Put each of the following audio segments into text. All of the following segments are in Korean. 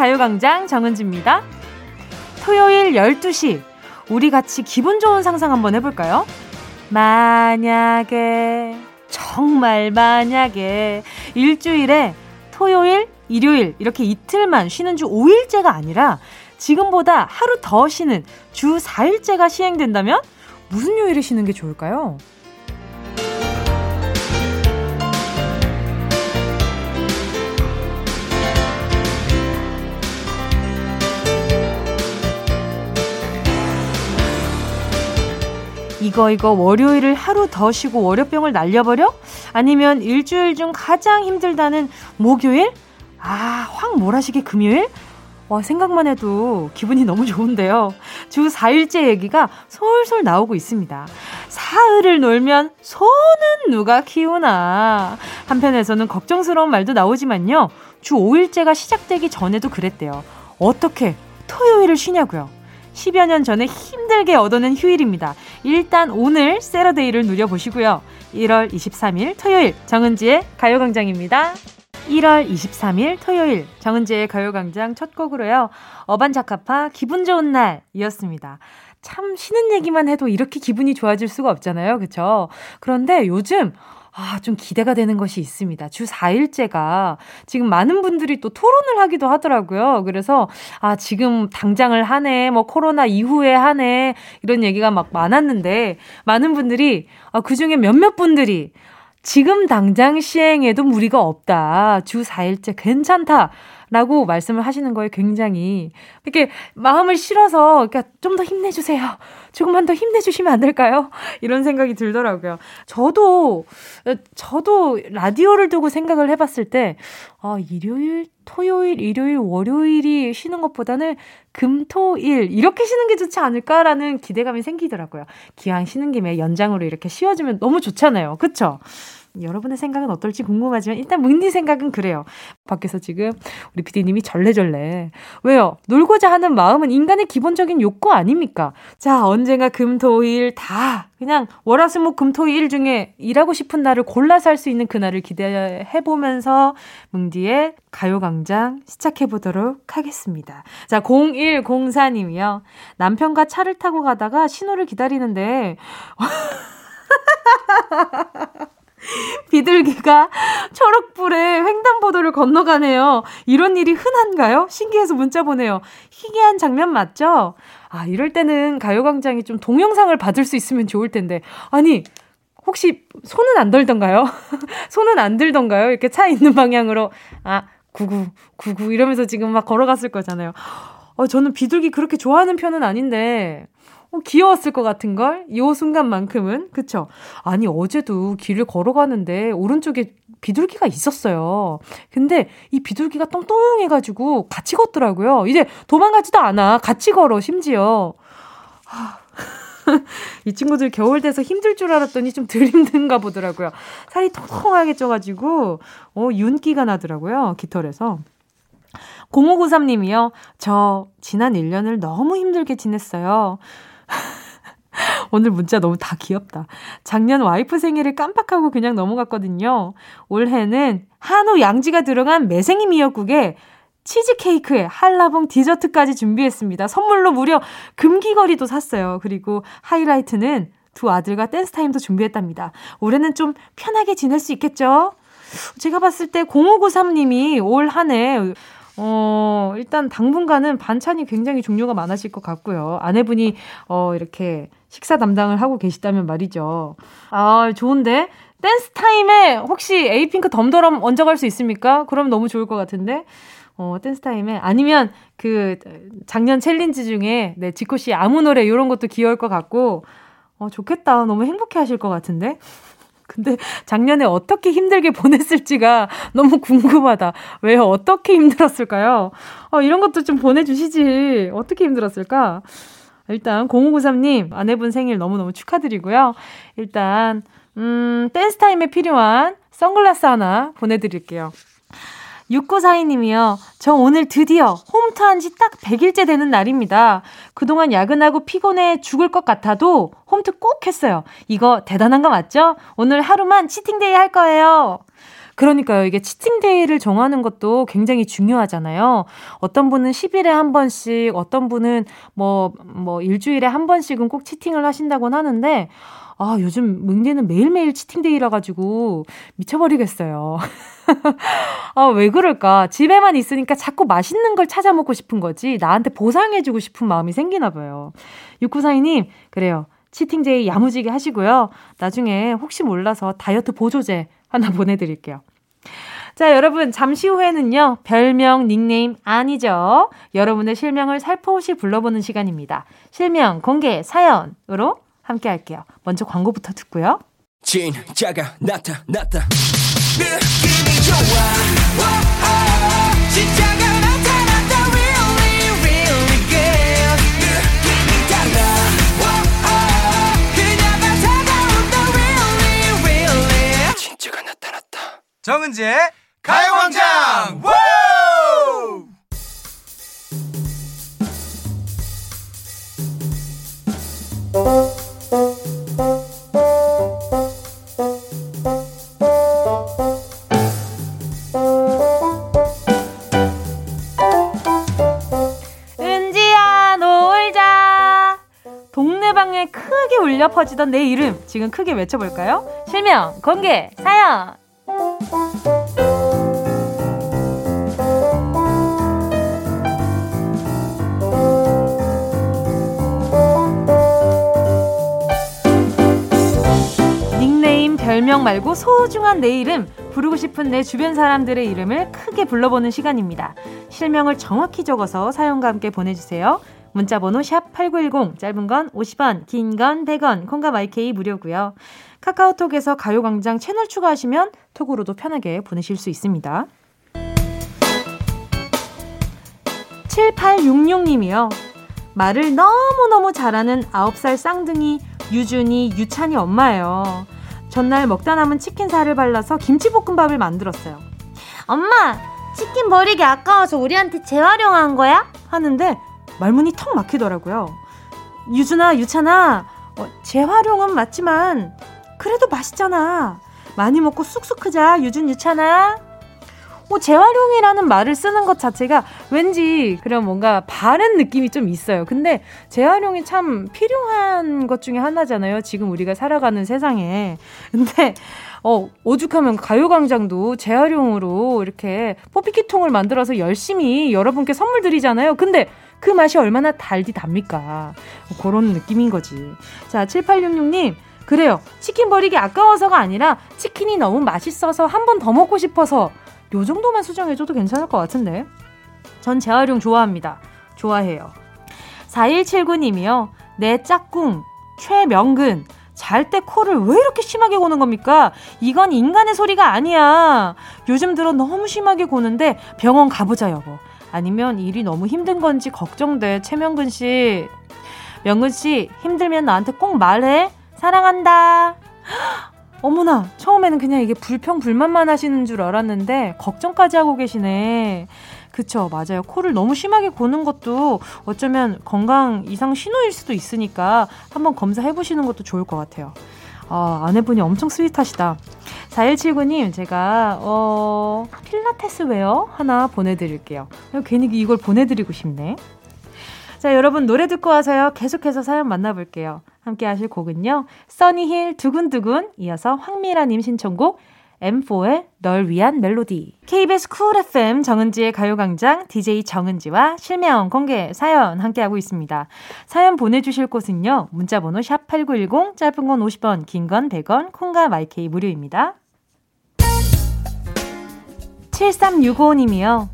가요광장 정은지입니다. 토요일 12시. 우리 같이 기분 좋은 상상 한번 해볼까요? 만약에, 정말 만약에, 일주일에 토요일, 일요일, 이렇게 이틀만 쉬는 주 5일째가 아니라 지금보다 하루 더 쉬는 주 4일째가 시행된다면 무슨 요일에 쉬는 게 좋을까요? 이거 이거 월요일을 하루 더 쉬고 월요병을 날려버려? 아니면 일주일 중 가장 힘들다는 목요일? 아, 확 몰아시게 금요일? 와, 생각만 해도 기분이 너무 좋은데요. 주 4일째 얘기가 솔솔 나오고 있습니다. 사흘을 놀면 소는 누가 키우나. 한편에서는 걱정스러운 말도 나오지만요. 주 5일째가 시작되기 전에도 그랬대요. 어떻게 토요일을 쉬냐고요. 10여 년 전에 힘들게 얻어낸 휴일입니다. 일단 오늘 세러데이를 누려보시고요. 1월 23일 토요일 정은지의 가요광장입니다. 1월 23일 토요일 정은지의 가요광장 첫 곡으로요. 어반자카파 기분 좋은 날 이었습니다. 참 쉬는 얘기만 해도 이렇게 기분이 좋아질 수가 없잖아요. 그쵸? 그런데 요즘 아, 좀 기대가 되는 것이 있습니다. 주 4일째가 지금 많은 분들이 또 토론을 하기도 하더라고요. 그래서 아, 지금 당장을 하네, 뭐 코로나 이후에 하네, 이런 얘기가 막 많았는데 많은 분들이 아, 그 중에 몇몇 분들이 지금 당장 시행해도 무리가 없다. 주 4일째 괜찮다. 라고 말씀을 하시는 거에 굉장히 이렇게 마음을 실어서 그러니까 좀 더 힘내주세요. 조금만 더 힘내주시면 안 될까요? 이런 생각이 들더라고요. 저도, 저도 라디오를 두고 생각을 해봤을 때, 아, 일요일, 토요일, 일요일, 월요일이 쉬는 것보다는 금, 토, 일, 이렇게 쉬는 게 좋지 않을까라는 기대감이 생기더라고요. 기왕 쉬는 김에 연장으로 이렇게 쉬어주면 너무 좋잖아요. 그쵸? 여러분의 생각은 어떨지 궁금하지만 일단 문디 생각은 그래요. 밖에서 지금 우리 피디님이 절레절레. 왜요? 놀고자 하는 마음은 인간의 기본적인 욕구 아닙니까? 자, 언젠가 금 토 일 다 그냥 월화수목 금토일 중에 일하고 싶은 날을 골라서 할 수 있는 그날을 기대해 보면서 뭉디의 가요광장 시작해 보도록 하겠습니다. 자, 0104님이요. 남편과 차를 타고 가다가 신호를 기다리는데 비둘기가 초록불에 횡단보도를 건너가네요. 이런 일이 흔한가요? 신기해서 문자 보내요. 희귀한 장면 맞죠? 아, 이럴 때는 가요광장이 좀 동영상을 받을 수 있으면 좋을 텐데. 아니, 혹시 손은 안 들던가요? 손은 안 들던가요? 이렇게 차 있는 방향으로. 아, 구구, 구구 이러면서 지금 막 걸어갔을 거잖아요. 어, 저는 비둘기 그렇게 좋아하는 편은 아닌데. 어, 귀여웠을 것 같은 걸? 요 순간만큼은. 그쵸? 아니, 어제도 길을 걸어가는데 오른쪽에 비둘기가 있었어요. 근데 이 비둘기가 똥똥해가지고 같이 걷더라고요. 이제 도망가지도 않아. 같이 걸어, 심지어. 이 친구들 겨울 돼서 힘들 줄 알았더니 좀 덜 힘든가 보더라고요. 살이 통통하게 쪄가지고, 어, 윤기가 나더라고요. 깃털에서. 0593님이요. 저 지난 1년을 너무 힘들게 지냈어요. 오늘 문자 너무 다 귀엽다. 작년 와이프 생일을 깜빡하고 그냥 넘어갔거든요. 올해는 한우 양지가 들어간 매생이 미역국에 치즈케이크에 한라봉 디저트까지 준비했습니다. 선물로 무려 금기거리도 샀어요. 그리고 하이라이트는 두 아들과 댄스 타임도 준비했답니다. 올해는 좀 편하게 지낼 수 있겠죠? 제가 봤을 때 0593님이 올 한해 어, 일단 당분간은 반찬이 굉장히 종류가 많아질 것 같고요. 아내분이, 어, 이렇게 식사 담당을 하고 계시다면 말이죠. 아, 좋은데? 댄스 타임에 혹시 에이핑크 덤더럼 얹어갈 수 있습니까? 그럼 너무 좋을 것 같은데? 어, 댄스 타임에. 아니면 그 작년 challenge 중에, 네, 지코 씨 아무 노래 이런 것도 귀여울 것 같고, 어, 좋겠다. 너무 행복해 하실 것 같은데? 근데 작년에 어떻게 힘들게 보냈을지가 너무 궁금하다. 왜요? 어떻게 힘들었을까요? 어, 이런 것도 좀 보내주시지. 어떻게 힘들었을까? 일단 0593님 아내분 생일 너무너무 축하드리고요. 일단 음, 댄스 타임에 필요한 선글라스 하나 보내드릴게요. 6942님이요. 저 오늘 드디어 홈트 한 지 딱 100일째 되는 날입니다. 그동안 야근하고 피곤해 죽을 것 같아도 홈트 꼭 했어요. 이거 대단한 거 맞죠? 오늘 하루만 cheating day 할 거예요. 그러니까요. 이게 cheating day를 정하는 것도 굉장히 중요하잖아요. 어떤 분은 10일에 한 번씩, 어떤 분은 뭐, 뭐, 일주일에 한 번씩은 꼭 치팅을 하신다곤 하는데, 아, 요즘 뭉디는 매일매일 치팅데이라 가지고 미쳐버리겠어요. 아, 왜 그럴까? 집에만 있으니까 자꾸 맛있는 걸 찾아 먹고 싶은 거지. 나한테 보상해주고 싶은 마음이 생기나 봐요. 6942님, 그래요. 치팅데이 야무지게 하시고요. 나중에 혹시 몰라서 다이어트 보조제 하나 보내드릴게요. 자, 여러분, 잠시 후에는요, 별명, 닉네임 아니죠. 여러분의 실명을 살포시 불러보는 시간입니다. 실명, 공개, 사연으로 함께 할게요. 먼저 광고부터 듣고요. 진짜가 나타났다. 느낌이 좋아. 오, 오, 진짜가 나타났다. Really, really good. 느낌이 달라. 오, 오, 그녀가 다가온다. Really, really. 진짜가 나타났다. 정은지의 가요광장! 울려 퍼지던 내 이름 지금 크게 외쳐볼까요? 실명, 공개, 사연! 닉네임, 별명 말고 소중한 내 이름, 부르고 싶은 내 주변 사람들의 이름을 크게 불러보는 시간입니다. 실명을 정확히 적어서 사연과 함께 보내주세요. 문자번호 샵 8910, 짧은 건 50원, 긴 건 100원, 콩과 마이케이 무료고요. 카카오톡에서 가요광장 채널 추가하시면 톡으로도 편하게 보내실 수 있습니다. 7866님이요. 말을 너무너무 잘하는 9살 쌍둥이 유준이, 유찬이 엄마예요. 전날 먹다 남은 치킨살을 발라서 김치볶음밥을 만들었어요. 엄마, 치킨 버리기 아까워서 우리한테 재활용한 거야? 하는데 말문이 턱 막히더라고요. 유준아, 유찬아, 어, 재활용은 맞지만 그래도 맛있잖아. 많이 먹고 쑥쑥 크자, 유준, 유찬아. 뭐 재활용이라는 말을 쓰는 것 자체가 왠지 그런 뭔가 바른 느낌이 좀 있어요. 근데 재활용이 참 필요한 것 중에 하나잖아요. 지금 우리가 살아가는 세상에. 근데 어, 오죽하면 가요광장도 재활용으로 이렇게 뽀삐키통을 만들어서 열심히 여러분께 선물 드리잖아요. 근데 그 맛이 얼마나 달디 답니까? 그런 느낌인 거지. 자, 7866님. 그래요. 치킨 버리기 아까워서가 아니라 치킨이 너무 맛있어서 한 번 더 먹고 싶어서 요 정도만 수정해줘도 괜찮을 것 같은데. 전 재활용 좋아합니다. 좋아해요. 4179님이요. 내 짝꿍, 최명근. 잘 때 코를 왜 이렇게 심하게 고는 겁니까? 이건 인간의 소리가 아니야. 요즘 들어 너무 심하게 고는데 병원 가보자, 여보. 아니면 일이 너무 힘든 건지 걱정돼. 최명근 씨. 명근 씨, 힘들면 나한테 꼭 말해. 사랑한다. 어머나, 처음에는 그냥 이게 불평불만만 하시는 줄 알았는데, 걱정까지 하고 계시네. 그쵸, 맞아요. 코를 너무 심하게 고는 것도 어쩌면 건강 이상 신호일 수도 있으니까 한번 검사해 보시는 것도 좋을 것 같아요. 아, 아내분이 엄청 sweet하시다. 4179님, 제가, 어, 필라테스 웨어 하나 보내드릴게요. 괜히 이걸 보내드리고 싶네. 자, 여러분, 노래 듣고 와서요. 계속해서 사연 만나볼게요. 함께 하실 곡은요. 써니힐 두근두근, 이어서 황미라님 신청곡, M4의 널 위한 멜로디. KBS Cool FM 정은지의 가요광장 DJ 정은지와 실명 공개 사연 함께하고 있습니다. 사연 보내주실 곳은요. 문자번호 샵8910 짧은 건 50원 긴 건 100원 콩과 My K 무료입니다. 7365님이요.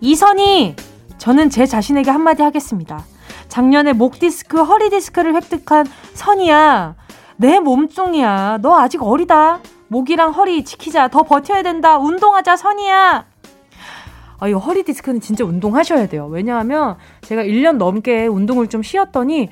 이선희! 저는 제 자신에게 한마디 하겠습니다. 작년에 목 디스크, 허리 디스크를 획득한 선이야. 내 몸종이야. 너 아직 어리다. 목이랑 허리 지키자. 더 버텨야 된다. 운동하자, 선이야. 아, 이 허리 디스크는 진짜 운동하셔야 돼요. 왜냐하면 제가 1년 넘게 운동을 좀 쉬었더니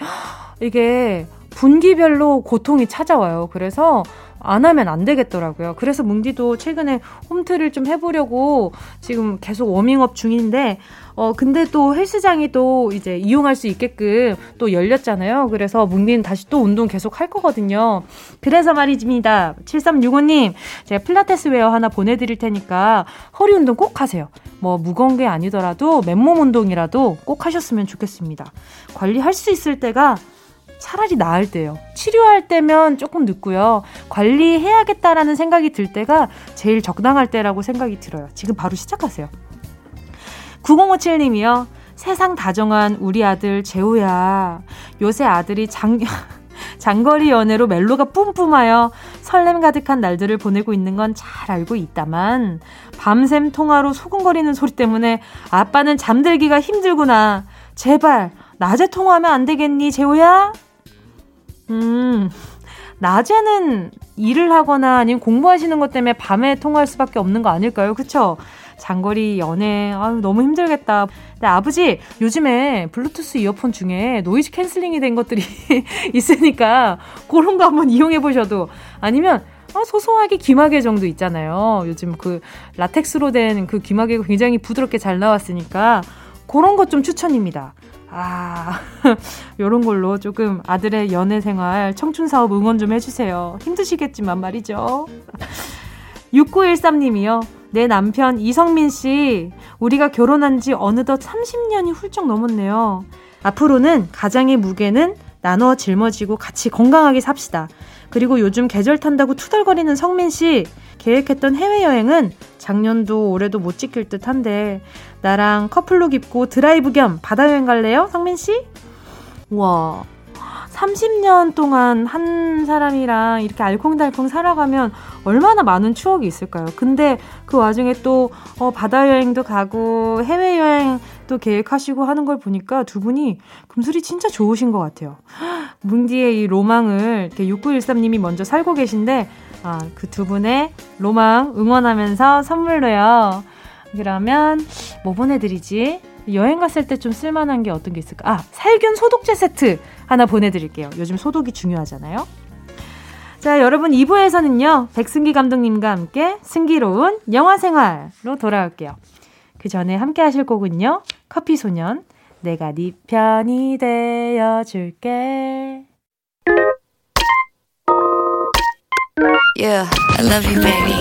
이게 분기별로 고통이 찾아와요. 그래서 안 하면 안 되겠더라고요. 그래서 뭉디도 최근에 홈트를 좀 해보려고 지금 계속 워밍업 중인데, 어, 근데 또 헬스장이 또 이제 이용할 수 있게끔 또 열렸잖아요. 그래서 뭉디는 다시 또 운동 계속 할 거거든요. 그래서 말이집니다. 7365님, 제가 필라테스 웨어 하나 보내드릴 테니까 허리 운동 꼭 하세요. 뭐 무거운 게 아니더라도 맨몸 운동이라도 꼭 하셨으면 좋겠습니다. 관리할 수 있을 때가 차라리 나을 때요. 치료할 때면 조금 늦고요. 관리해야겠다라는 생각이 들 때가 제일 적당할 때라고 생각이 들어요. 지금 바로 시작하세요. 9057님이요. 세상 다정한 우리 아들 재우야. 요새 아들이 장, 장거리 연애로 멜로가 뿜뿜하여 설렘 가득한 날들을 보내고 있는 건 잘 알고 있다만 밤샘 통화로 소근거리는 소리 때문에 아빠는 잠들기가 힘들구나. 제발 낮에 통화하면 안 되겠니, 재우야? 음, 낮에는 일을 하거나 아니면 공부하시는 것 때문에 밤에 통화할 수밖에 없는 거 아닐까요? 그쵸? 장거리 연애, 아유, 너무 힘들겠다. 근데 아버지, 요즘에 블루투스 이어폰 중에 noise canceling이 된 것들이 있으니까 그런 거 한번 이용해 보셔도 아니면 아, 소소하게 귀마개 정도 있잖아요. 요즘 그 라텍스로 된 그 귀마개가 굉장히 부드럽게 잘 나왔으니까 그런 것 좀 추천입니다. 아, 요런 걸로 조금 아들의 연애 생활, 청춘 사업 응원 좀 해주세요. 힘드시겠지만 말이죠. 6913님이요. 내 남편 이성민 씨, 우리가 결혼한 지 어느덧 30년이 훌쩍 넘었네요. 앞으로는 가장의 무게는 나눠 짊어지고 같이 건강하게 삽시다. 그리고 요즘 계절 탄다고 투덜거리는 성민 씨, 계획했던 해외여행은 작년도 올해도 못 지킬 듯 한데, 나랑 커플룩 입고 드라이브 겸 바다여행 갈래요? 성민 씨? 와, 30년 동안 한 사람이랑 이렇게 알콩달콩 살아가면 얼마나 많은 추억이 있을까요? 근데 그 와중에 또 어, 바다 여행도 가고 해외 여행도 계획하시고 하는 걸 보니까 두 분이 금술이 진짜 좋으신 것 같아요. 뭉디의 이 로망을 이렇게 6913님이 먼저 살고 계신데 아, 그 두 분의 로망 응원하면서 선물로요. 그러면 뭐 보내드리지? 여행 갔을 때 좀 쓸만한 게 어떤 게 있을까? 아, 살균 소독제 세트 하나 보내드릴게요. 요즘 소독이 중요하잖아요. 자, 여러분 2부에서는요, 백승기 감독님과 함께 승기로운 영화 생활로 돌아올게요. 그 전에 함께 하실 곡은요, 커피 소년, 내가 네 편이 되어줄게. Yeah, I love you, baby.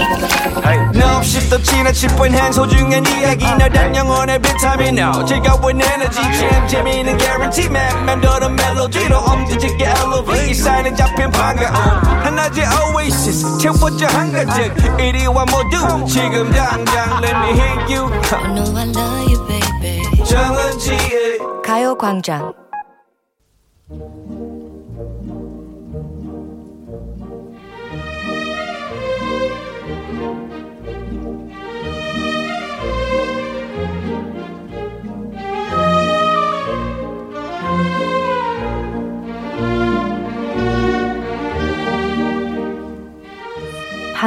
Hey. No, shift the china chip when hands hold you and 이야기 너란 영혼의 every time you know. 즐거운 energy jam 재미있는 guarantee man 맴도는 멜로디로 엄지짓게 elevate 사인에 잡힌 반가움 하나의 oasis 채워져 한가득 이리와 모두 지금 당장 let me hit you. I know I love you, baby. 정은지의 가요광장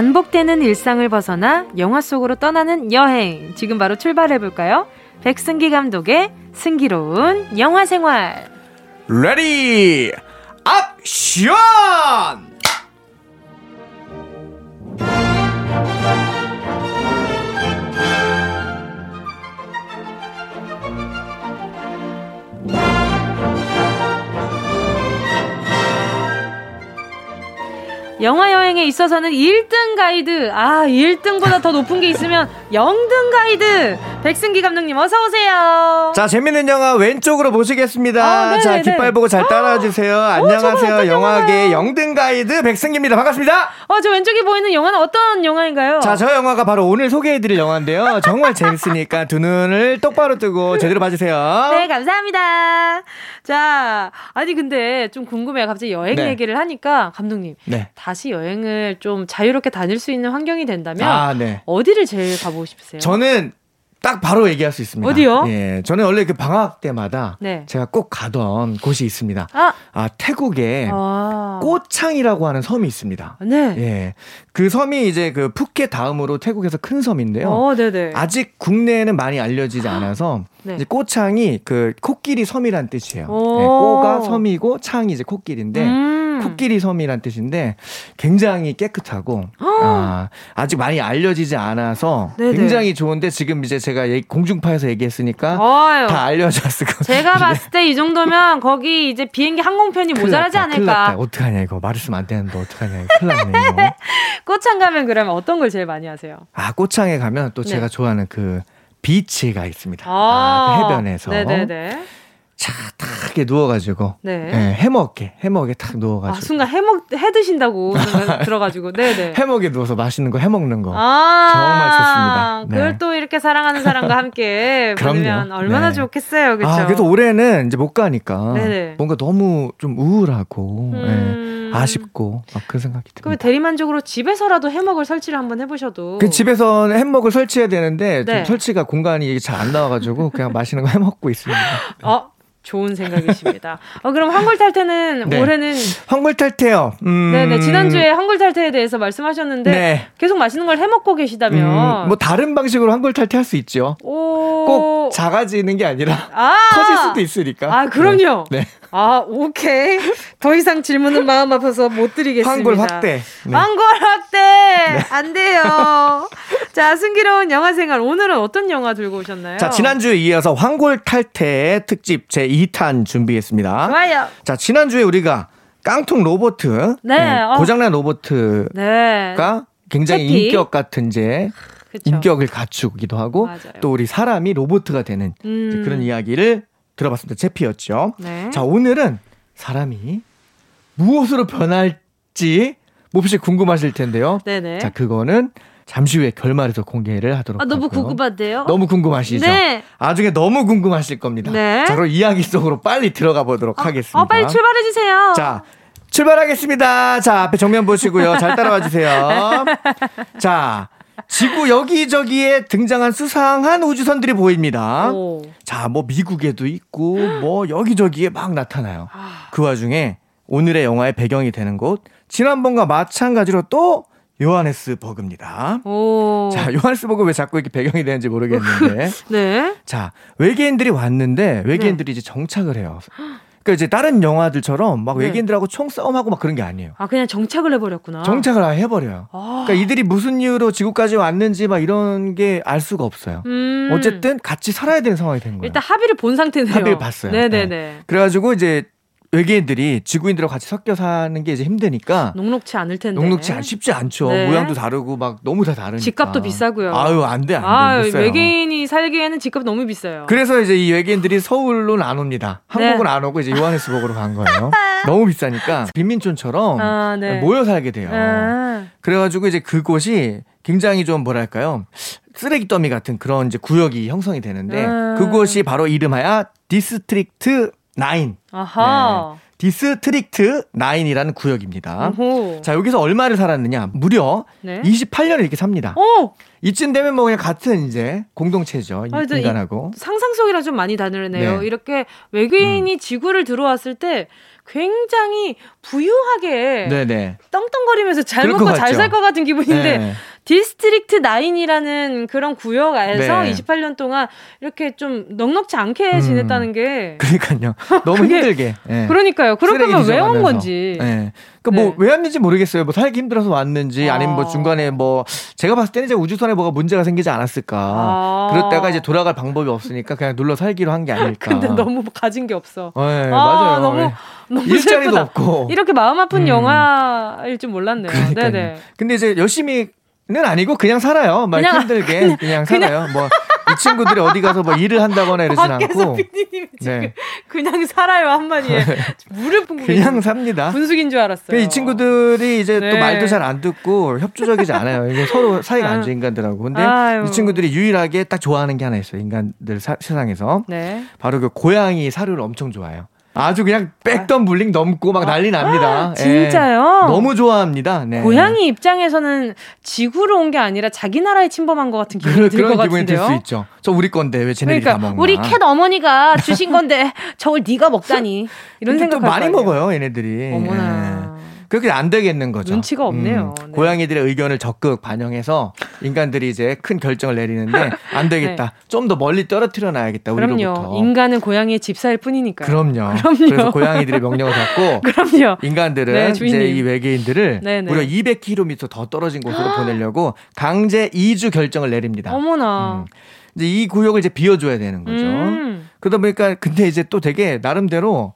반복되는 일상을 벗어나 영화 속으로 떠나는 여행. 지금 바로 출발해볼까요? 백승기 감독의 승기로운 영화 생활. Ready! Action! 영화 여행에 있어서는 1등 가이드. 아, 1등보다 더 높은 게 있으면 0등 가이드. 백승기 감독님 어서 오세요. 자, 재밌는 영화 왼쪽으로 모시겠습니다. 아, 자, 깃발 보고 잘 따라와 주세요. 어, 안녕하세요. 영화계 0등 가이드 백승기입니다. 반갑습니다. 어, 저 왼쪽에 보이는 영화는 어떤 영화인가요? 자, 저 영화가 바로 오늘 소개해 드릴 영화인데요. 정말 재밌으니까 두 눈을 똑바로 뜨고 제대로 봐 주세요. 네, 감사합니다. 자, 아니 근데 좀 궁금해요. 갑자기 여행 네. 얘기를 하니까 감독님. 네. 다시 여행을 좀 자유롭게 다닐 수 있는 환경이 된다면 아, 네. 어디를 제일 가보고 싶으세요? 저는 딱 바로 얘기할 수 있습니다. 어디요? 예, 저는 원래 그 방학 때마다 네. 제가 꼭 가던 곳이 있습니다. 아, 아 태국에 아. 꼬창이라고 하는 섬이 있습니다. 네. 예, 그 섬이 이제 그 푸켓 다음으로 태국에서 큰 섬인데요. 어, 네네. 아직 국내에는 많이 알려지지 않아서 네. 이제 꼬창이 그 코끼리 섬이란 뜻이에요. 네, 꼬가 섬이고 창이 이제 코끼리인데. 음. 코끼리 섬이란 뜻인데 굉장히 깨끗하고 아, 아직 많이 알려지지 않아서 네네. 굉장히 좋은데 지금 이제 제가 공중파에서 얘기했으니까 어휴. 다 알려졌을 거예요. 제가 봤을 때 이 정도면 거기 이제 비행기 항공편이 모자라지 났다, 않을까. 어떡하냐 이거 말했으면 안 되는데 어떡하냐 큰일 났네 이거. 꽃창 가면 그러면 어떤 걸 제일 많이 하세요? 아 꽃창에 가면 또 네. 제가 좋아하는 그 비치가 있습니다. 아, 아 그 해변에서. 네네네. 차, 딱 이렇게 누워가지고. 네. 네 해먹게, 해먹게 딱 누워가지고. 아, 순간 해먹, 해 드신다고 들어가지고. 네네. 해먹에 누워서 맛있는 거 해먹는 거. 아, 정말 좋습니다. 네. 그걸 또 이렇게 사랑하는 사람과 함께 보면 얼마나 네. 좋겠어요. 그죠 아, 그래서 올해는 이제 못 가니까. 네네. 뭔가 너무 좀 우울하고, 네. 음... 네, 아쉽고, 막 그런 생각이 듭니다. 그럼 대리만족으로 집에서라도 해먹을 설치를 한번 해보셔도. 그 집에서 해먹을 설치해야 되는데, 좀 네. 설치가 공간이 잘 안 나와가지고, 그냥 맛있는 거 해먹고 있습니다. 어? 좋은 생각이십니다. 어, 그럼 한골 탈퇴는 네. 올해는 한골 탈퇴요. 음... 네네 지난주에 한골 탈퇴에 대해서 말씀하셨는데 네. 계속 맛있는 걸 해먹고 계시다면 음, 뭐 다른 방식으로 한골 탈퇴할 수 있죠. 오... 꼭 작아지는 게 아니라 아~ 커질 수도 있으니까. 아 그럼요. 네. 네. 아 오케이 더 이상 질문은 마음 아파서 못 드리겠습니다. 한골 확대. 네. 한골 확대 네. 안 돼요. 자 승기로운 영화 생활 오늘은 어떤 영화 들고 오셨나요? 자 지난주에 이어서 황골 탈퇴 특집 제 2탄 준비했습니다. 좋아요. 자, 지난주에 우리가 깡통 로보트. 네. 네 어. 고장난 로보트가 네. 굉장히 해피. 인격 같은 이제 그쵸. 인격을 갖추기도 하고 맞아요. 또 우리 사람이 로보트가 되는 음. 그런 이야기를 들어봤습니다. 제피였죠. 네. 자, 오늘은 사람이 무엇으로 변할지 몹시 궁금하실 텐데요. 네네. 자, 그거는 잠시 후에 결말에서 공개를 하도록 아, 너무 하고요. 궁금한데요? 너무 궁금하시죠? 네. 나중에 너무 궁금하실 겁니다. 네. 자, 그럼 이야기 속으로 빨리 들어가 보도록 어, 하겠습니다. 어, 빨리 출발해 주세요. 자, 출발하겠습니다. 자, 앞에 정면 보시고요. 잘 따라와 주세요. 자, 지구 여기저기에 등장한 수상한 우주선들이 보입니다. 오. 자, 뭐 미국에도 있고 뭐 여기저기에 막 나타나요. 아. 그 와중에 오늘의 영화의 배경이 되는 곳 지난번과 마찬가지로 또 요하네스버그입니다. 오. 자, 요하네스버그 왜 자꾸 이렇게 배경이 되는지 모르겠는데. 네. 자, 외계인들이 왔는데 외계인들이 네. 이제 정착을 해요. 그러니까 이제 다른 영화들처럼 막 네. 외계인들하고 총싸움하고 막 그런 게 아니에요. 아, 그냥 정착을 해버렸구나. 정착을 해버려요. 아. 그러니까 이들이 무슨 이유로 지구까지 왔는지 막 이런 게 알 수가 없어요. 음. 어쨌든 같이 살아야 되는 상황이 된 거예요. 일단 합의를 본 상태네요. 합의를 봤어요. 네네네. 네. 그래가지고 이제 외계인들이 지구인들하고 같이 섞여 사는 게 이제 힘드니까 녹록치 않을 텐데 녹록치 않, 쉽지 않죠. 네. 모양도 다르고 막 너무 다 다르니까 집값도 비싸고요. 아유 안 돼, 안 돼. 아, 외계인이 살기에는 집값 너무 비싸요. 그래서 이제 이 외계인들이 서울로는 안 옵니다. 한국은 네. 안 오고 이제 요하네스버그로 간 거예요. 너무 비싸니까 빈민촌처럼 아, 네. 모여 살게 돼요. 아. 그래가지고 이제 그곳이 굉장히 좀 뭐랄까요 쓰레기 더미 같은 그런 이제 구역이 형성이 되는데 아. 그곳이 바로 이름하여 District 9. 아하. 네. District 9이라는 구역입니다. 오호. 자, 여기서 얼마를 살았느냐? 무려 네? 28년을 이렇게 삽니다. 오! 이쯤 되면 뭐 그냥 같은 이제 공동체죠. 아, 인간하고. 상상 속이랑 좀 많이 다르네요. 네. 이렇게 외계인이 음. 지구를 들어왔을 때 굉장히 부유하게 네네. 떵떵거리면서 잘 먹고 잘 살 것 같은 기분인데 네. District 9이라는 그런 구역 안에서 네. 28년 동안 이렇게 좀 넉넉지 않게 음. 지냈다는 게 그러니까요. 너무 힘들게. 네. 그러니까요. 그럴 거면 왜 온 건지. 네. 그러니까 뭐 네. 뭐 왜 왔는지 모르겠어요. 뭐 살기 힘들어서 왔는지 아니면 뭐 중간에 뭐 제가 봤을 때는 이제 우주선에 뭐가 문제가 생기지 않았을까. 아. 그랬다가 이제 돌아갈 방법이 없으니까 그냥 눌러 살기로 한 게 아닐까. 근데 너무 가진 게 없어. 네, 아, 맞아요. 너무 네. 너무 일자리도 슬프다. 없고 이렇게 마음 아픈 음. 영화일 줄 몰랐네요. 그러니까요. 네네. 근데 이제 열심히 는 아니고 그냥 살아요. 말 그냥, 힘들게 그냥, 그냥 살아요. 뭐 이 친구들이 어디 가서 뭐 일을 한다거나 이러진 않고 네. 그냥 살아요 한마디에 뿜고 그냥 삽니다. 분숙인 줄 알았어요. 이 친구들이 이제 네. 또 말도 잘 안 듣고 협조적이지 않아요. 이게 서로 사이가 안 좋은 인간들하고. 근데 아유. 이 친구들이 유일하게 딱 좋아하는 게 하나 있어요. 인간들 사, 세상에서 네. 바로 그 고양이 사료를 엄청 좋아해요. 아주 그냥 백덤 불링 넘고 막 난리 납니다. 아, 진짜요? 예. 너무 좋아합니다. 네. 고양이 입장에서는 지구로 온 게 아니라 자기 나라에 침범한 것 같은 기분이 들 것 같은데요. 들 수 있죠. 저 우리 건데 왜 쟤네들이 그러니까, 다 먹나? 우리 캣 어머니가 주신 건데 저걸 네가 먹다니 이런 생각. 또 많이 먹어요, 얘네들이. 어머나. 예. 그렇게 안 되겠는 거죠. 눈치가 없네요. 음, 네. 고양이들의 의견을 적극 반영해서 인간들이 이제 큰 결정을 내리는데 안 되겠다. 네. 좀더 멀리 떨어뜨려 놔야겠다. 우리로부터. 그럼요. 인간은 고양이의 집사일 뿐이니까. 그럼요. 그럼요. 그래서 고양이들의 명령을 받고 그럼요. 인간들은 네, 이제 이 외계인들을 네네. 무려 200km 더 떨어진 곳으로 보내려고 강제 이주 결정을 내립니다. 어머나. 음. 이제 이 구역을 이제 비워줘야 되는 거죠. 음. 그러다 보니까 근데 이제 또 되게 나름대로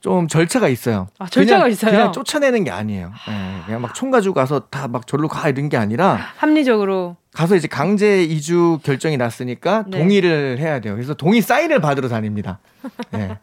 좀 절차가 있어요. 아, 절차가 그냥, 있어요. 그냥 쫓아내는 게 아니에요. 네, 그냥 막 총 가지고 가서 다 막 절로 가 이런 게 아니라 합리적으로 가서 이제 강제 이주 결정이 났으니까 네. 동의를 해야 돼요. 그래서 동의 사인을 받으러 다닙니다. 네.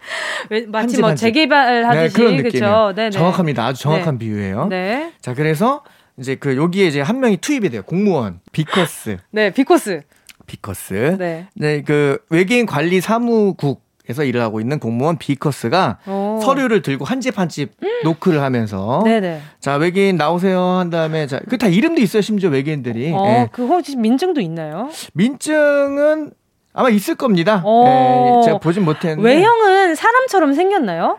마치 뭐 재개발 하듯이 네, 그런 느낌이에요. 네, 정확합니다. 아주 정확한 네. 비유예요. 네. 자 그래서 이제 그 여기에 이제 한 명이 투입이 돼요. 공무원 비커스. 네, 비커스. 비커스. 네. 네, 그 외계인 관리 사무국 에서 일을 하고 있는 공무원 비커스가 오. 서류를 들고 한 집 한 집 노크를 하면서 네네. 자 외계인 나오세요 한 다음에 자 그 다 이름도 있어요 심지어 외계인들이 어, 예. 그 혹시 민증도 있나요? 민증은 아마 있을 겁니다. 예, 제가 보진 못했는데 외형은 사람처럼 생겼나요?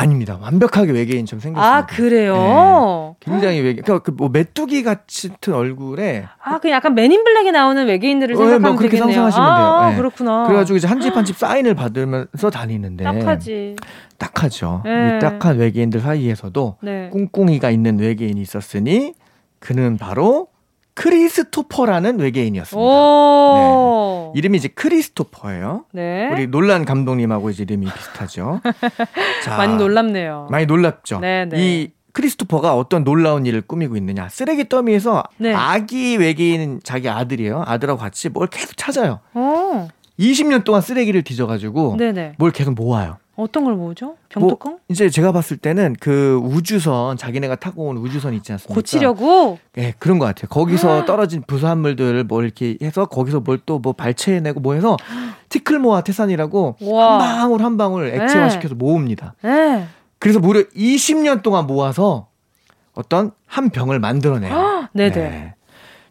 아닙니다. 완벽하게 외계인처럼 생겼습니다. 아 그래요? 네. 굉장히 외계. 그러니까 그 뭐 메뚜기 같은 얼굴에 아 그 약간 맨인 블랙에 나오는 외계인들을 어, 생각하면 뭐 그렇게 되겠네요. 상상하시면 돼요. 아, 네. 그렇구나. 그래가지고 이제 한 집 한 집 사인을 받으면서 다니는데 딱하지. 딱하죠. 네. 이 딱한 외계인들 사이에서도 네. 꿍꿍이가 있는 외계인이 있었으니 그는 바로 크리스토퍼라는 외계인이었습니다. 네. 이름이 이제 크리스토퍼예요. 네. 우리 놀란 감독님하고 이제 이름이 비슷하죠. 자, 많이 놀랍네요. 많이 놀랍죠. 네, 네. 이 크리스토퍼가 어떤 놀라운 일을 꾸미고 있느냐. 쓰레기 더미에서 네. 아기 외계인 자기 아들이에요. 아들하고 같이 뭘 계속 찾아요. 오. 20년 동안 쓰레기를 뒤져가지고 네네. 뭘 계속 모아요. 어떤 걸 모으죠? 병뚜껑? 뭐 이제 제가 봤을 때는 그 우주선 자기네가 타고 온 우주선 있지 않습니까? 고치려고? 네, 그런 것 같아요. 거기서 떨어진 부산물들을 뭐 이렇게 해서 거기서 뭘 또 뭐 발췌해내고 뭐 해서 티클모아 태산이라고 와. 한 방울 한 방울 액체화시켜서 네. 모읍니다. 네. 그래서 무려 20년 동안 모아서 어떤 한 병을 만들어내요. 네네. 네.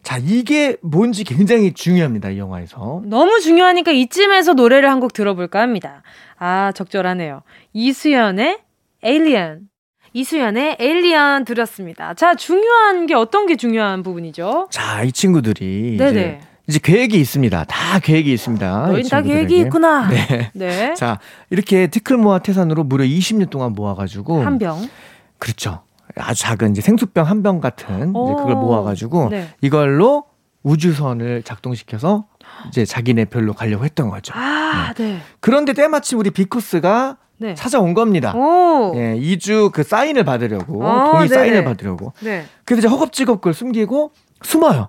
자, 이게 뭔지 굉장히 중요합니다, 이 영화에서. 너무 중요하니까 이쯤에서 노래를 한 곡 들어볼까 합니다. 아, 적절하네요. 이수연의 에일리언. 이수연의 에일리언 들었습니다. 자, 중요한 게 어떤 게 중요한 부분이죠? 자, 이 친구들이 네네. 이제 이제 계획이 있습니다. 다 계획이 있습니다. 너희 다 계획이 있구나. 네. 네. 자, 이렇게 티클모아 태산으로 무려 20년 동안 모아가지고. 한 병. 그렇죠. 아주 작은 이제 생수병 한 병 같은 그걸 모아가지고 네. 이걸로 우주선을 작동시켜서 이제 자기네 별로 가려고 했던 거죠. 아, 네. 네. 그런데 때마침 우리 비코스가 네. 찾아온 겁니다. 오. 예, 2주 그 사인을 받으려고 아, 동의 네네. 사인을 받으려고. 네. 그래서 이제 허겁지겁 그걸 숨기고 숨어요.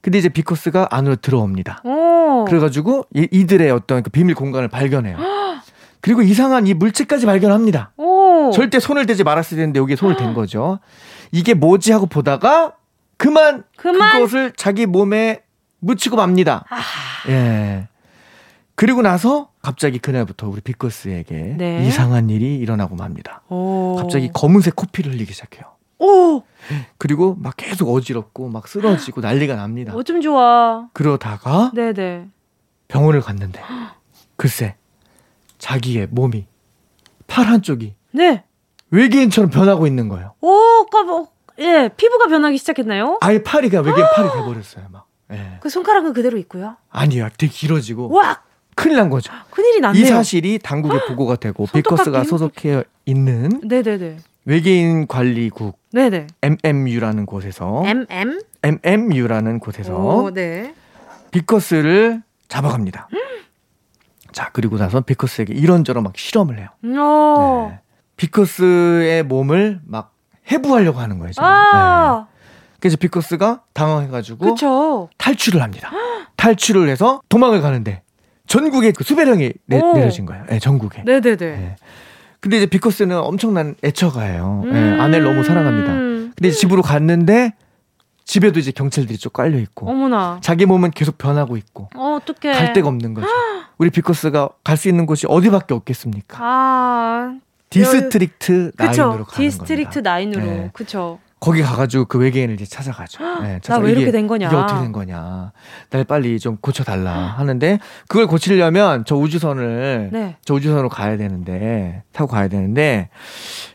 근데 이제 비코스가 안으로 들어옵니다. 오. 그래가지고 이, 이들의 어떤 그 비밀 공간을 발견해요. 그리고 이상한 이 물체까지 발견합니다. 오. 절대 손을 대지 말았어야 되는데 여기에 손을 댄 거죠. 이게 뭐지 하고 보다가 그만, 그만? 그것을 자기 몸에 묻히고 맙니다. 아. 예. 그리고 나서 갑자기 그날부터 우리 비커스에게 네. 이상한 일이 일어나고 맙니다. 오. 갑자기 검은색 코피를 흘리기 시작해요. 오! 그리고 막 계속 어지럽고 막 쓰러지고 난리가 납니다. 어쩜 좋아. 그러다가 네네. 병원을 갔는데 글쎄 자기의 몸이 팔 한쪽이 네. 외계인처럼 변하고 있는 거예요. 오, 까 예, 피부가 변하기 시작했나요? 아예 팔이 가 외계인 팔이 돼 버렸어요, 막. 예. 그 손가락은 그대로 있고요. 아니요, 되게 길어지고. 와, 큰일 난 거죠. 큰일이 났네요. 이 사실이 당국에 보고가 되고 비커스가 소속해 있는 네네네. 외계인 관리국 네네. MMU라는 곳에서 MM MMU라는 곳에서 오, 네. 비커스를 잡아갑니다. 자, 그리고 나서 비커스에게 이런저런 막 실험을 해요. 네. 비커스의 몸을 막 해부하려고 하는 거예요. 아~ 네. 그래서 비커스가 당황해가지고 그쵸. 탈출을 합니다. 탈출을 해서 도망을 가는데 전국에 그 수배령이 내, 려진 거예요. 네, 전국에. 네네네. 네. 근데 이제 비커스는 엄청난 애처가예요. 네, 음~ 아내를 너무 사랑합니다. 근데 집으로 갔는데 집에도 이제 경찰들이 쭉 깔려 있고. 어머나. 자기 몸은 계속 변하고 있고. 어, 어떡해. 갈 데가 없는 거죠. 우리 비커스가 갈 수 있는 곳이 어디밖에 없겠습니까? 아. District Nine으로 가는 District Nine으로. 네. 그쵸. 거기 가가지고 그 외계인을 이제 찾아가죠. 네, 나 왜 이렇게 된 거냐? 이게 어떻게 된 거냐? 날 빨리 좀 고쳐달라 하는데 그걸 고치려면 저 우주선을 네. 저 우주선으로 가야 되는데 타고 가야 되는데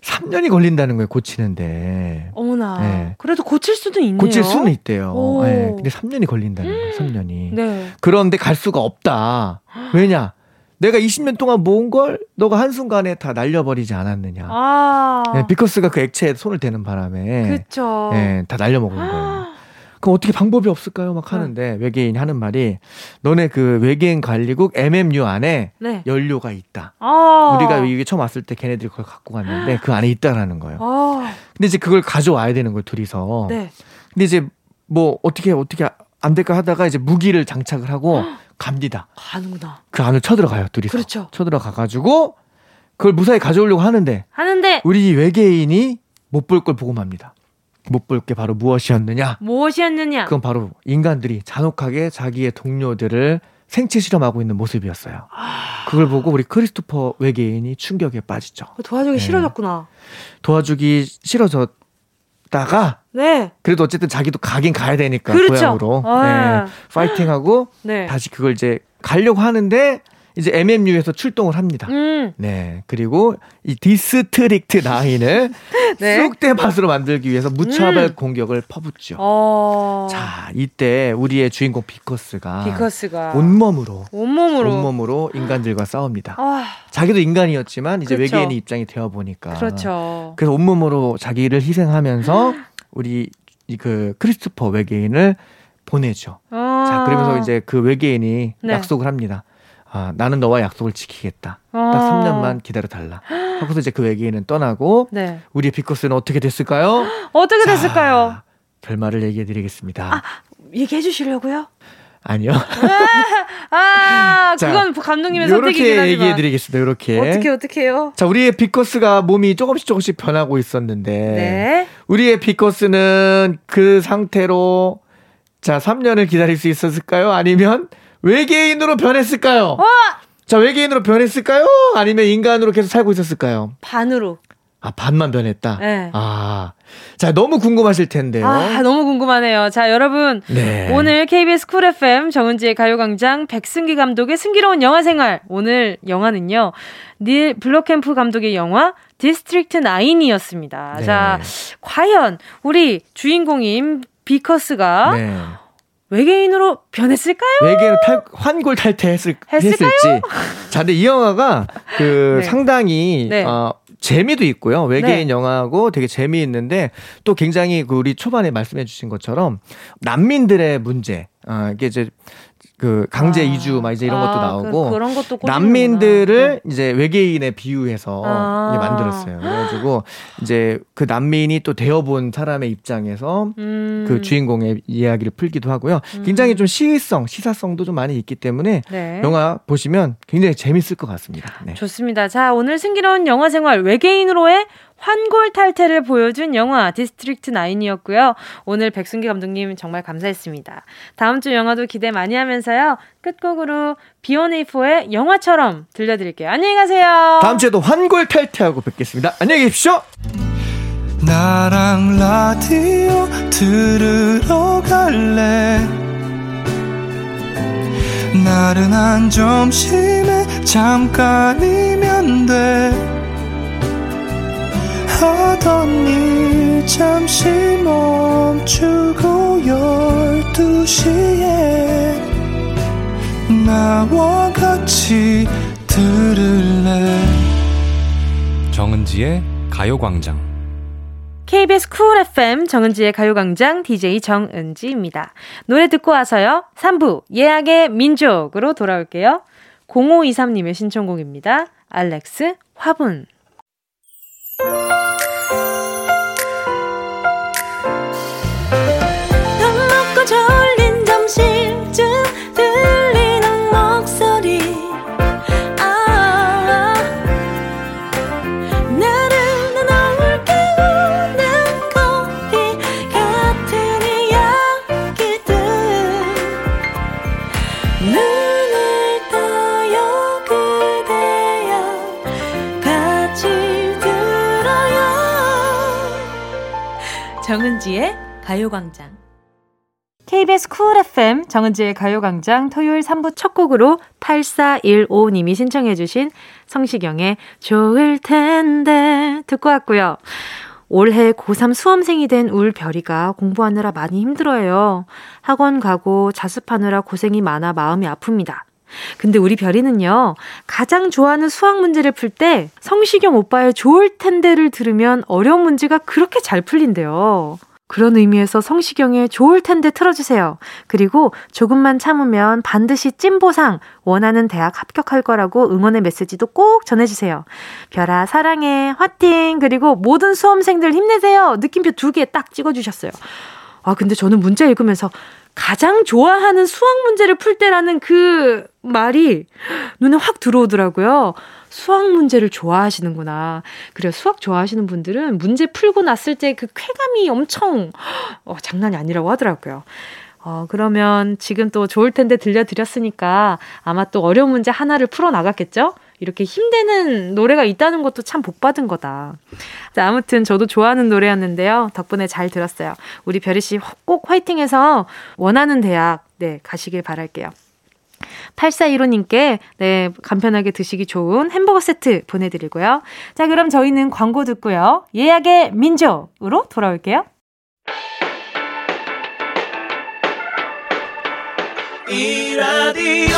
3년이 걸린다는 거예요 고치는데. 어머나. 네. 그래도 고칠 수도 있네요. 고칠 수는 있대요. 네, 근데 3년이 걸린다는 거예요. 3년이. 네. 그런데 갈 수가 없다. 왜냐? 내가 20년 동안 모은 걸 너가 한순간에 다 날려버리지 않았느냐. 아. 네, 비커스가 그 액체에 손을 대는 바람에. 그쵸. 네, 다 날려먹은 거예요. 그럼 어떻게 방법이 없을까요? 막 하는데 네. 외계인이 하는 말이 너네 그 외계인 관리국 MMU 안에 네. 연료가 있다. 아. 우리가 여기 처음 왔을 때 걔네들이 그걸 갖고 갔는데 그 안에 있다라는 거예요. 아. 근데 이제 그걸 가져와야 되는 거예요, 둘이서. 네. 근데 이제 뭐 어떻게 어떻게 안 될까 하다가 이제 무기를 장착을 하고 갑니다. 가는구나. 그 안을 쳐들어가요, 둘이서. 그렇죠. 쳐들어가 가지고 그걸 무사히 가져오려고 하는데 하는데 우리 외계인이 못 볼 걸 보고 맙니다. 못 볼 게 바로 무엇이었느냐? 무엇이었느냐? 그건 바로 인간들이 잔혹하게 자기의 동료들을 생체 실험하고 있는 모습이었어요. 아... 그걸 보고 우리 크리스토퍼 외계인이 충격에 빠지죠. 도와주기 네. 싫어졌구나. 도와주기 싫어졌다가 네. 그래도 어쨌든 자기도 가긴 가야 되니까 그렇죠. 고향으로 아. 네. 파이팅하고 네. 다시 그걸 이제 가려고 하는데 이제 MMU에서 출동을 합니다. 음. 네. 그리고 이 District Nine을 네. 쑥대밭으로 만들기 위해서 무차별 음. 공격을 퍼붓죠. 어. 자, 이때 우리의 주인공 비커스가, 비커스가 온몸으로 온몸으로 온몸으로 인간들과 싸웁니다. 아. 자기도 인간이었지만 이제 그렇죠. 외계인의 입장이 되어 보니까 그렇죠. 그래서 온몸으로 자기를 희생하면서 우리 그 크리스토퍼 외계인을 보내죠. 아. 자, 그러면서 이제 그 외계인이 네. 약속을 합니다. 아, 나는 너와 약속을 지키겠다. 아. 딱 3년만 기다려 달라. 하고서 이제 그 외계인은 떠나고 네. 우리의 비커스는 어떻게 됐을까요? 어떻게 자, 됐을까요? 결말을 얘기해 드리겠습니다. 아, 얘기해 주시려고요? 아니요. 아, 그건 감독님의 선택이긴 이렇게 얘기해 드리겠습니다. 이렇게. 어떻게 어떻게요? 자, 우리의 비커스가 몸이 조금씩 조금씩 변하고 있었는데 네. 우리의 비커스는 그 상태로 자, 3년을 기다릴 수 있었을까요? 아니면 외계인으로 변했을까요? 어! 자, 외계인으로 변했을까요? 아니면 인간으로 계속 살고 있었을까요? 반으로. 아, 반만 변했다? 네. 아. 자, 너무 궁금하실 텐데요. 아, 너무 궁금하네요. 자, 여러분. 네. 오늘 KBS Cool FM 정은지의 가요광장 백승기 감독의 승기로운 영화 생활. 오늘 영화는요. 닐 블롬캠프 감독의 영화 District 9이었습니다. 네. 자, 과연 우리 주인공인 비커스가 네. 외계인으로 변했을까요? 외계인 탈, 환골탈태했을, 했을까요? 했을지. 자, 근데 이 영화가 그 네. 상당히 네. 어, 재미도 있고요. 외계인 네. 영화고 되게 재미있는데 또 굉장히 그 우리 초반에 말씀해 주신 것처럼 난민들의 문제. 아, 이게 이제 그 강제 아. 이주 막 이제 이런 것도 아, 나오고 그, 런 것도 난민들을 네. 이제 외계인에 비유해서 아. 만들었어요. 그래가지고 이제 그 난민이 또 되어본 사람의 입장에서 음. 그 주인공의 이야기를 풀기도 하고요. 음. 굉장히 좀 시의성, 시사성도 좀 많이 있기 때문에 네. 영화 보시면 굉장히 재밌을 것 같습니다. 네. 좋습니다. 자 오늘 승기로운 영화 생활 외계인으로의 환골 탈태를 보여준 영화 디스트릭트 9이었고요. 오늘 백승기 감독님 정말 감사했습니다. 다음 주 영화도 기대 많이 하면서요. 끝곡으로 B1A4의 영화처럼 들려드릴게요. 안녕히 가세요. 다음 주에도 환골 탈태하고 뵙겠습니다. 안녕히 계십시오. 나랑 라디오 들으러 갈래 나른한 점심에 잠깐이면 돼 하던 일 잠시 멈추고 열두 시에 나와 같이 들을래 정은지의 가요광장 KBS 쿨 FM 정은지의 가요광장 DJ 정은지입니다. 노래 듣고 와서요. 3부 예약의 민족으로 돌아올게요. 0523님의 신청곡입니다. 알렉스 화분 정은지의 가요광장. KBS 쿨 FM 정은지의 가요광장 토요일 3부 첫 곡으로 8415님이 신청해주신 성시경의 좋을 텐데 듣고 왔고요. 올해 고3 수험생이 된 울별이가 공부하느라 많이 힘들어요. 학원 가고 자습하느라 고생이 많아 마음이 아픕니다. 근데 우리 별이는요, 가장 좋아하는 수학 문제를 풀 때 성시경 오빠의 좋을 텐데를 들으면 어려운 문제가 그렇게 잘 풀린대요. 그런 의미에서 성시경의 좋을 텐데 틀어주세요. 그리고 조금만 참으면 반드시 찐보상, 원하는 대학 합격할 거라고 응원의 메시지도 꼭 전해주세요. 별아, 사랑해, 화팅! 그리고 모든 수험생들 힘내세요! 느낌표 두 개 딱 찍어주셨어요. 아, 근데 저는 문제 읽으면서 가장 좋아하는 수학 문제를 풀 때라는 그 말이 눈에 확 들어오더라고요. 수학 문제를 좋아하시는구나. 그래요. 수학 좋아하시는 분들은 문제 풀고 났을 때 그 쾌감이 엄청 어, 장난이 아니라고 하더라고요. 어, 그러면 지금 또 좋을 텐데 들려드렸으니까 아마 또 어려운 문제 하나를 풀어 나갔겠죠? 이렇게 힘내는 노래가 있다는 것도 참 복받은 거다. 자, 아무튼 저도 좋아하는 노래였는데요. 덕분에 잘 들었어요. 우리 별이 씨 꼭 화이팅해서 원하는 대학, 네, 가시길 바랄게요. 8415님께 네, 간편하게 드시기 좋은 햄버거 세트 보내 드리고요. 자, 그럼 저희는 광고 듣고요. 예약의 민족으로 돌아올게요. 이 라디오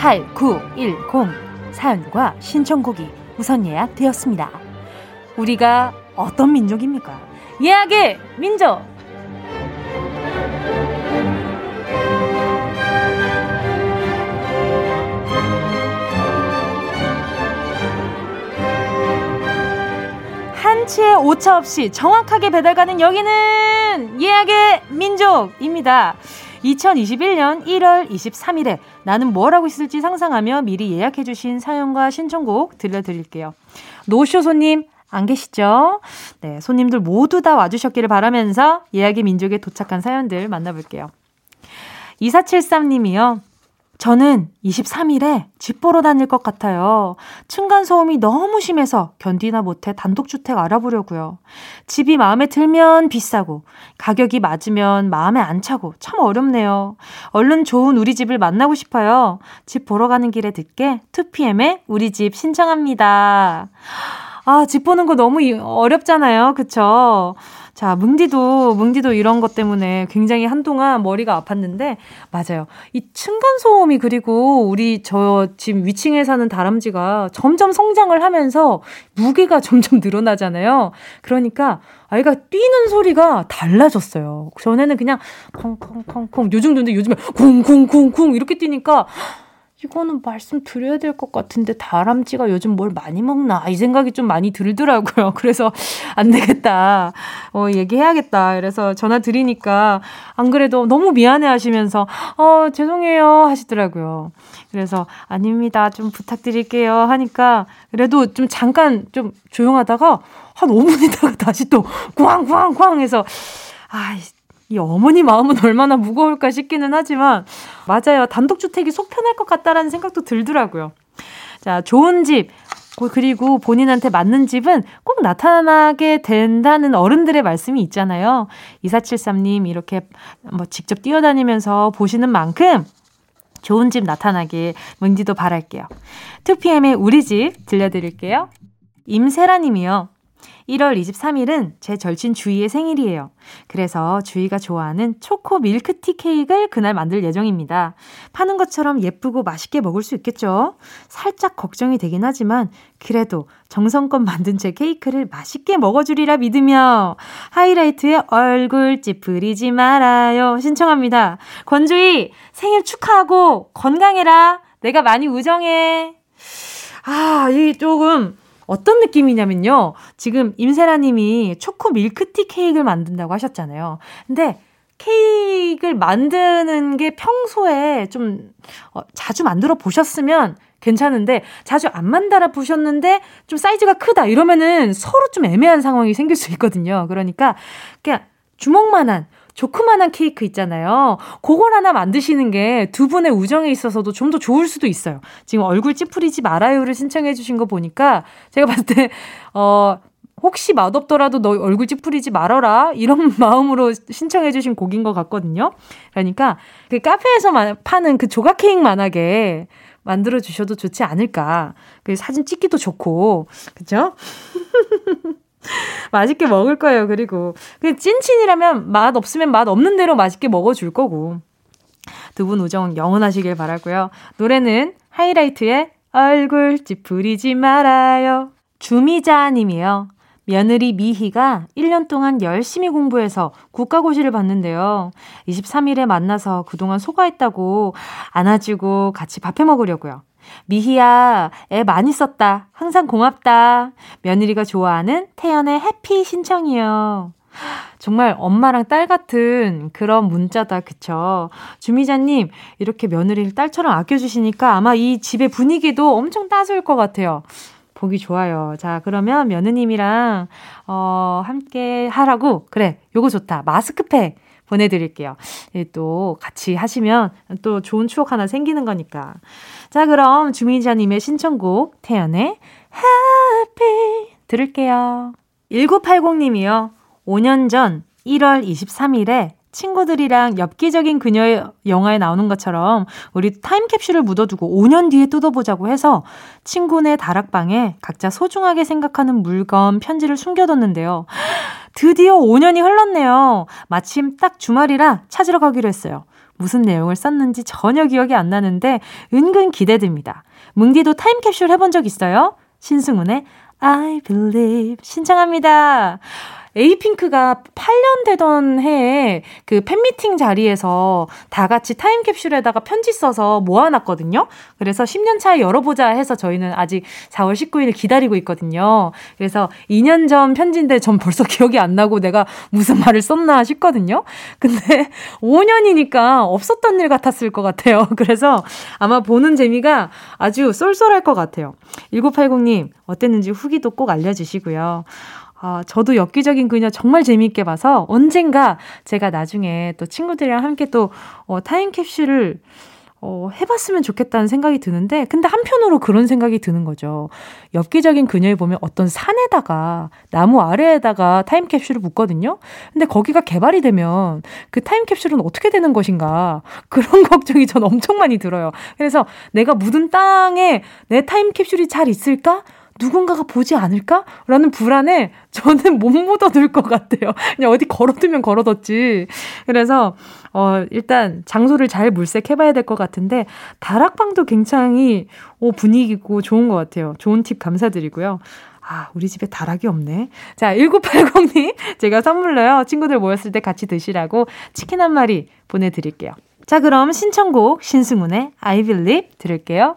8910 사연과 신청곡이 우선 예약되었습니다. 우리가 어떤 민족입니까? 예약의 민족! 한치의 오차 없이 정확하게 배달 가는 여기는 예약의 민족입니다. 2021년 1월 23일에 나는 뭘 하고 있을지 상상하며 미리 예약해주신 사연과 신청곡 들려드릴게요. 노쇼 손님, 안 계시죠? 네, 손님들 모두 다 와주셨기를 바라면서 예약의 민족에 도착한 사연들 만나볼게요. 2473님이요. 저는 23일에 집 보러 다닐 것 같아요. 층간소음이 너무 심해서 견디나 못해 단독주택 알아보려고요. 집이 마음에 들면 비싸고, 가격이 맞으면 마음에 안 차고, 참 어렵네요. 얼른 좋은 우리 집을 만나고 싶어요. 집 보러 가는 길에 듣게 2PM의 우리 집 신청합니다. 아, 집 보는 거 너무 어렵잖아요. 그쵸? 자, 뭉디도, 뭉디도 이런 것 때문에 굉장히 한동안 머리가 아팠는데, 맞아요. 이 층간소음이 그리고 우리 저 지금 위층에 사는 다람쥐가 점점 성장을 하면서 무게가 점점 늘어나잖아요. 그러니까 아이가 뛰는 소리가 달라졌어요. 전에는 그냥 콩콩콩콩 요 정도인데 요즘에 쿵쿵쿵쿵 이렇게 뛰니까 이거는 말씀드려야 될 것 같은데 다람쥐가 요즘 뭘 많이 먹나 이 생각이 좀 많이 들더라고요. 그래서 안 되겠다. 어 얘기해야겠다. 그래서 전화 드리니까 안 그래도 너무 미안해 하시면서 어 죄송해요 하시더라고요. 그래서 아닙니다. 좀 부탁드릴게요 하니까 그래도 좀 잠깐 좀 조용하다가 한 5분 있다가 다시 또 꽝꽝꽝 해서 아 이 어머니 마음은 얼마나 무거울까 싶기는 하지만 맞아요. 단독주택이 속 편할 것 같다라는 생각도 들더라고요. 자, 좋은 집 그리고 본인한테 맞는 집은 꼭 나타나게 된다는 어른들의 말씀이 있잖아요. 2473님 이렇게 뭐 직접 뛰어다니면서 보시는 만큼 좋은 집 나타나길 문디도 바랄게요. 2PM의 우리 집 들려드릴게요. 임세라 님이요. 1월 23일은 제 절친 주희의 생일이에요. 그래서 주희가 좋아하는 초코 밀크티 케이크를 그날 만들 예정입니다. 파는 것처럼 예쁘고 맛있게 먹을 수 있겠죠? 살짝 걱정이 되긴 하지만 그래도 정성껏 만든 제 케이크를 맛있게 먹어주리라 믿으며 하이라이트의 얼굴 찌푸리지 말아요 신청합니다. 권주희 생일 축하하고 건강해라. 내가 많이 우정해. 아, 이 조금 어떤 느낌이냐면요. 지금 임세라 님이 초코 밀크티 케이크를 만든다고 하셨잖아요. 근데 케이크를 만드는 게 평소에 좀 어, 자주 만들어 보셨으면 괜찮은데 자주 안 만들어 보셨는데 좀 사이즈가 크다 이러면은 서로 좀 애매한 상황이 생길 수 있거든요. 그러니까 그냥 주먹만한 조그만한 케이크 있잖아요. 그걸 하나 만드시는 게 두 분의 우정에 있어서도 좀 더 좋을 수도 있어요. 지금 얼굴 찌푸리지 말아요를 신청해 주신 거 보니까 제가 봤을 때, 어, 혹시 맛없더라도 너 얼굴 찌푸리지 말아라. 이런 마음으로 신청해 주신 곡인 것 같거든요. 그러니까 그 카페에서 파는 그 조각 케이크 만하게 만들어 주셔도 좋지 않을까. 그 사진 찍기도 좋고. 그죠? 맛있게 먹을 거예요. 그리고 그 찐친이라면 맛 없으면 맛 없는 대로 맛있게 먹어줄 거고. 두 분 우정 영원하시길 바라고요. 노래는 하이라이트의 얼굴 찌푸리지 말아요. 주미자 님이요. 며느리 미희가 1년 동안 열심히 공부해서 국가고시를 봤는데요. 23일에 만나서 그동안 소가했다고 안아주고 같이 밥해 먹으려고요. 미희야, 애 많이 썼다. 항상 고맙다. 며느리가 좋아하는 태연의 해피 신청이요. 정말 엄마랑 딸 같은 그런 문자다, 그쵸? 주미자님, 이렇게 며느리를 딸처럼 아껴주시니까 아마 이 집의 분위기도 엄청 따스울 것 같아요. 보기 좋아요. 자, 그러면 며느님이랑, 어, 함께 하라고. 그래, 요거 좋다. 마스크팩. 보내드릴게요. 예, 또 같이 하시면 또 좋은 추억 하나 생기는 거니까. 자, 그럼 주민자님의 신청곡 태연의 Happy 들을게요. 1980님이요. 5년 전 1월 23일에 친구들이랑 엽기적인 그녀의 영화에 나오는 것처럼 우리 타임캡슐을 묻어두고 5년 뒤에 뜯어보자고 해서 친구네 다락방에 각자 소중하게 생각하는 물건, 편지를 숨겨뒀는데요. 드디어 5년이 흘렀네요. 마침 딱 주말이라 찾으러 가기로 했어요. 무슨 내용을 썼는지 전혀 기억이 안 나는데 은근 기대됩니다. 뭉디도 타임캡슐 해본 적 있어요? 신승훈의 I believe 신청합니다. 에이핑크가 8년 되던 해에 그 팬미팅 자리에서 다 같이 타임캡슐에다가 편지 써서 모아놨거든요. 그래서 10년 차에 열어보자 해서 저희는 아직 4월 19일 기다리고 있거든요. 그래서 2년 전 편지인데 전 벌써 기억이 안 나고 내가 무슨 말을 썼나 싶거든요. 근데 5년이니까 없었던 일 같았을 것 같아요. 그래서 아마 보는 재미가 아주 쏠쏠할 것 같아요. 1980님, 어땠는지 후기도 꼭 알려주시고요. 아, 저도 엽기적인 그녀 정말 재미있게 봐서 언젠가 제가 나중에 또 친구들이랑 함께 또 어, 타임캡슐을 어, 해봤으면 좋겠다는 생각이 드는데, 근데 한편으로 그런 생각이 드는 거죠. 엽기적인 그녀에 보면 어떤 산에다가, 나무 아래에다가 타임캡슐을 묻거든요? 근데 거기가 개발이 되면 그 타임캡슐은 어떻게 되는 것인가. 그런 걱정이 전 엄청 많이 들어요. 그래서 내가 묻은 땅에 내 타임캡슐이 잘 있을까? 누군가가 보지 않을까? 라는 불안에 저는 못 묻어둘 것 같아요. 그냥 어디 걸어두면 걸어뒀지. 그래서, 어, 일단 장소를 잘 물색해봐야 될 것 같은데, 다락방도 굉장히, 어, 분위기고 좋은 것 같아요. 좋은 팁 감사드리고요. 아, 우리 집에 다락이 없네. 자, 1980님, 제가 선물로요. 친구들 모였을 때 같이 드시라고 치킨 한 마리 보내드릴게요. 자, 그럼 신청곡 신승훈의 I Believe 들을게요.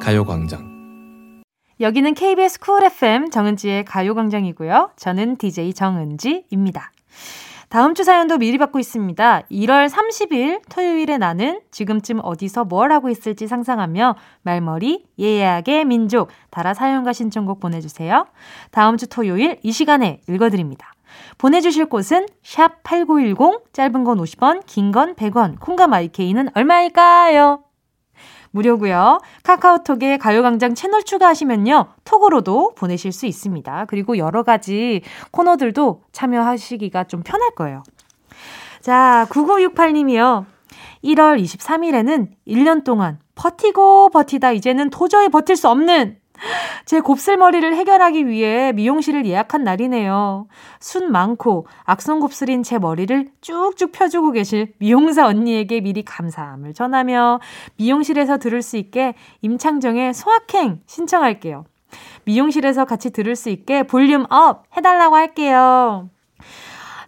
가요광장. 여기는 KBS 쿨 FM 정은지의 가요광장이고요. 저는 DJ 정은지입니다. 다음 주 사연도 미리 받고 있습니다. 1월 30일 토요일에 나는 지금쯤 어디서 뭘 하고 있을지 상상하며 말머리 예약의 민족 달아 사연과 신청곡 보내주세요. 다음 주 토요일 이 시간에 읽어드립니다. 보내주실 곳은 샵 8910 짧은 건 50원 긴 건 100원 콩과 마이 K는 얼마일까요? 무료고요. 카카오톡에 가요광장 채널 추가하시면요. 톡으로도 보내실 수 있습니다. 그리고 여러 가지 코너들도 참여하시기가 좀 편할 거예요. 자, 9968님이요. 1월 23일에는 1년 동안 버티고 버티다 이제는 도저히 버틸 수 없는 제 곱슬머리를 해결하기 위해 미용실을 예약한 날이네요. 순 많고 악성 곱슬인 제 머리를 쭉쭉 펴주고 계실 미용사 언니에게 미리 감사함을 전하며 미용실에서 들을 수 있게 임창정의 소확행 신청할게요. 미용실에서 같이 들을 수 있게 볼륨 up 해달라고 할게요.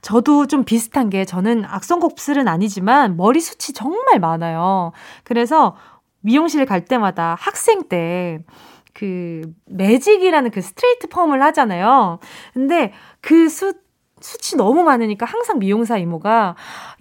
저도 좀 비슷한 게 저는 악성 곱슬은 아니지만 머리 숱이 정말 많아요. 그래서 미용실 갈 때마다 학생 때 그 매직이라는 그 스트레이트 펌을 하잖아요. 근데 그 수, 숱이 너무 많으니까 항상 미용사 이모가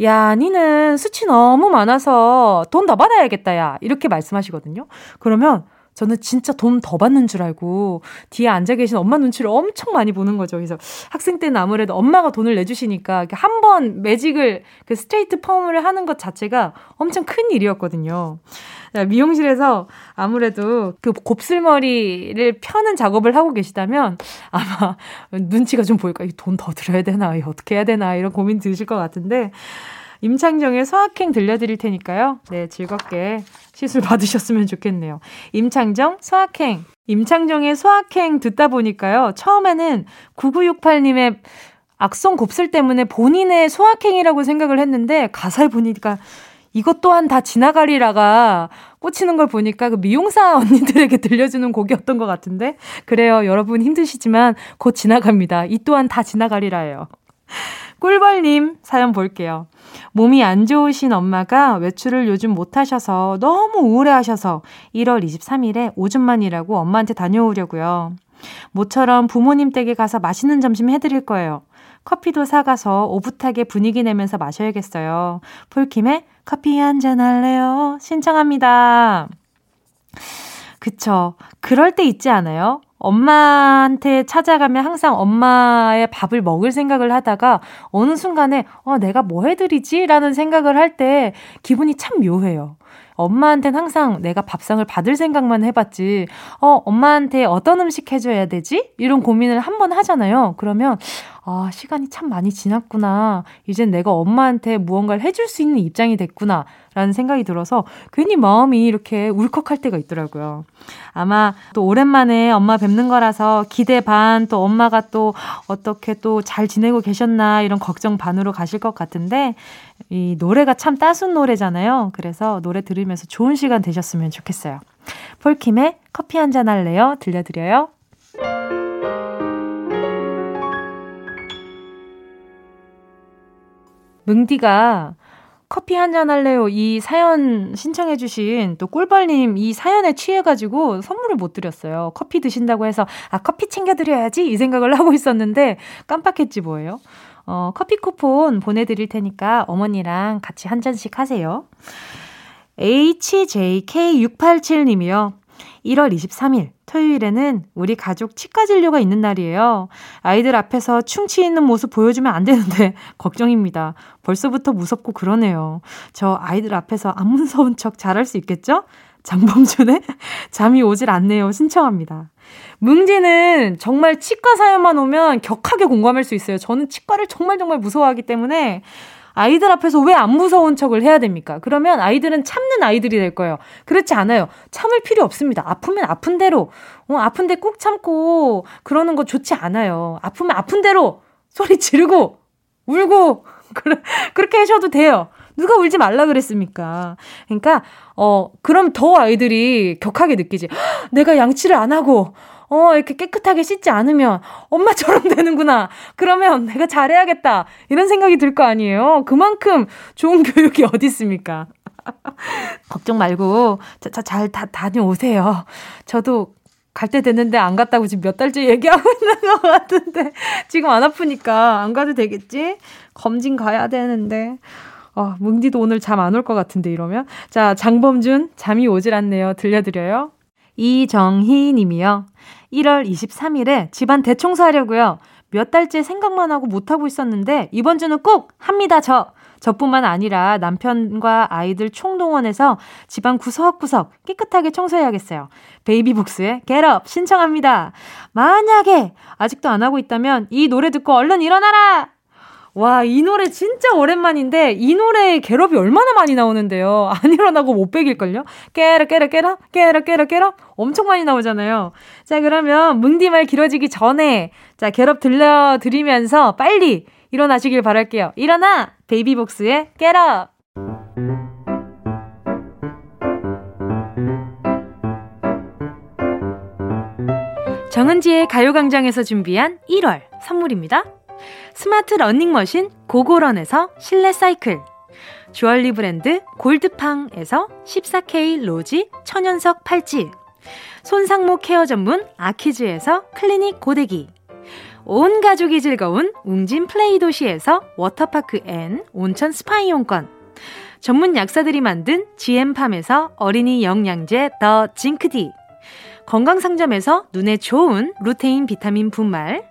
야, 니는 수치 너무 많아서 돈 더 받아야겠다, 야. 이렇게 말씀하시거든요. 그러면 저는 진짜 돈 더 받는 줄 알고 뒤에 앉아 계신 엄마 눈치를 엄청 많이 보는 거죠. 그래서 학생 때는 아무래도 엄마가 돈을 내주시니까 한 번 매직을 그 스트레이트 펌을 하는 것 자체가 엄청 큰 일이었거든요. 미용실에서 아무래도 그 곱슬머리를 펴는 작업을 하고 계시다면 아마 눈치가 좀 보일까? 돈 더 들어야 되나? 어떻게 해야 되나? 이런 고민 드실 것 같은데 임창정의 소확행 들려드릴 테니까요. 네, 즐겁게 시술 받으셨으면 좋겠네요. 임창정, 소확행. 임창정의 소확행 듣다 보니까요. 처음에는 9968님의 악성 곱슬 때문에 본인의 소확행이라고 생각을 했는데 가사에 보니까 이것 또한 다 지나가리라가 꽂히는 걸 보니까 그 미용사 언니들에게 들려주는 곡이었던 것 같은데? 그래요. 여러분 힘드시지만 곧 지나갑니다. 이 또한 다 지나가리라예요. 꿀벌님 사연 볼게요. 몸이 안 좋으신 엄마가 외출을 요즘 못하셔서 너무 우울해하셔서 1월 23일에 오줌만 이라고 엄마한테 다녀오려고요. 모처럼 부모님 댁에 가서 맛있는 점심 해드릴 거예요 커피도 사가서 오붓하게 분위기 내면서 마셔야겠어요. 폴킴의 커피 한잔 할래요? 신청합니다. 그쵸. 그럴 때 있지 않아요? 엄마한테 찾아가면 항상 엄마의 밥을 먹을 생각을 하다가 어느 순간에 어, 내가 뭐 해드리지? 라는 생각을 할 때 기분이 참 묘해요. 엄마한테는 항상 내가 밥상을 받을 생각만 해봤지, 어, 엄마한테 어떤 음식 해줘야 되지? 이런 고민을 한 번 하잖아요. 그러면, 아, 시간이 참 많이 지났구나. 이젠 내가 엄마한테 무언가를 해줄 수 있는 입장이 됐구나. 라는 생각이 들어서 괜히 마음이 이렇게 울컥할 때가 있더라고요. 아마 또 오랜만에 엄마 뵙는 거라서 기대 반, 또 엄마가 또 어떻게 또 잘 지내고 계셨나 이런 걱정 반으로 가실 것 같은데 이 노래가 참 따순 노래잖아요. 그래서 노래 들으면서 좋은 시간 되셨으면 좋겠어요. 폴킴의 커피 한 잔 할래요? 들려드려요. 뭉디가 커피 한 잔 할래요? 이 사연 신청해주신 또 꿀벌님 이 사연에 취해가지고 선물을 못 드렸어요. 커피 드신다고 해서 아, 커피 챙겨드려야지 이 생각을 하고 있었는데 깜빡했지 뭐예요. 어, 커피 쿠폰 보내드릴 테니까 어머니랑 같이 한 잔씩 하세요. HJK687님이요. 1월 23일 토요일에는 우리 가족 치과 진료가 있는 날이에요. 아이들 앞에서 충치 있는 모습 보여주면 안 되는데 걱정입니다. 벌써부터 무섭고 그러네요. 저 아이들 앞에서 안 무서운 척 잘할 수 있겠죠? 장범준의 잠이 오질 않네요. 신청합니다. 뭉지는 정말 치과 사연만 오면 격하게 공감할 수 있어요. 저는 치과를 정말 정말 무서워하기 때문에 아이들 앞에서 왜 안 무서운 척을 해야 됩니까? 그러면 아이들은 참는 아이들이 될 거예요. 그렇지 않아요. 참을 필요 없습니다. 아프면 아픈 대로, 어, 아픈데 꾹 참고 그러는 거 좋지 않아요. 아프면 아픈 대로 소리 지르고 울고 그렇게 하셔도 돼요. 누가 울지 말라 그랬습니까? 그러니까 어 그럼 더 아이들이 격하게 느끼지. 내가 양치를 안 하고 어, 이렇게 깨끗하게 씻지 않으면 엄마처럼 되는구나. 그러면 내가 잘해야겠다. 이런 생각이 들 거 아니에요. 그만큼 좋은 교육이 어디 있습니까? 걱정 말고 자, 자, 잘 다, 다녀오세요. 저도 갈 때 됐는데 안 갔다고 지금 몇 달째 얘기하고 있는 것 같은데 지금 안 아프니까 안 가도 되겠지? 검진 가야 되는데 어, 뭉디도 오늘 잠 안 올 것 같은데 이러면 자 장범준 잠이 오질 않네요 들려드려요 이정희 님이요 1월 23일에 집안 대청소하려고요 몇 달째 생각만 하고 못하고 있었는데 이번 주는 꼭 합니다 저 저뿐만 아니라 남편과 아이들 총동원해서 집안 구석구석 깨끗하게 청소해야겠어요. 베이비복스의 Get Up 신청합니다. 만약에 아직도 안 하고 있다면 이 노래 듣고 얼른 일어나라! 와, 이 노래 진짜 오랜만인데, 이 노래에 get up이 얼마나 많이 나오는데요. 안 일어나고 못 베길걸요? 깨라, 깨라, 깨라, 깨라, 깨라, 깨라. 엄청 많이 나오잖아요. 자, 그러면 뭉디 말 길어지기 전에, 자, Get Up 들려드리면서 빨리 일어나시길 바랄게요. 일어나! 베이비복스의 깨라! 정은지의 가요광장에서 준비한 1월 선물입니다. 스마트 러닝머신 고고런에서 실내 사이클. 주얼리 브랜드 골드팡에서 14K 로지 천연석 팔찌. 손상모 케어 전문 아키즈에서 클리닉 고데기. 온 가족이 즐거운 웅진 플레이 도시에서 워터파크 and 온천 스파 이용권. 전문 약사들이 만든 GM팜에서 어린이 영양제 더 징크디. 건강상점에서 눈에 좋은 루테인 비타민 분말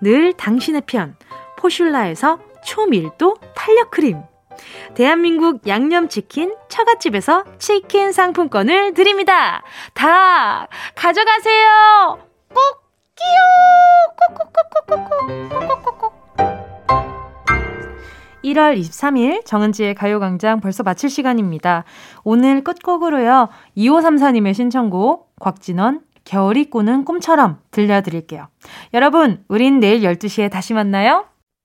늘 당신의 편 포슐라에서 초밀도 탄력 크림 대한민국 양념치킨 처갓집에서 치킨 상품권을 드립니다. 다 가져가세요. 꼭 끼요. 콕콕콕콕콕콕 콕콕콕콕 1월 23일 정은지의 가요광장 벌써 마칠 시간입니다. 오늘 끝곡으로요. 2534님의 신청곡 곽진원 겨울이 꾸는 꿈처럼 들려드릴게요. 여러분, 우린 내일 12시에 다시 만나요.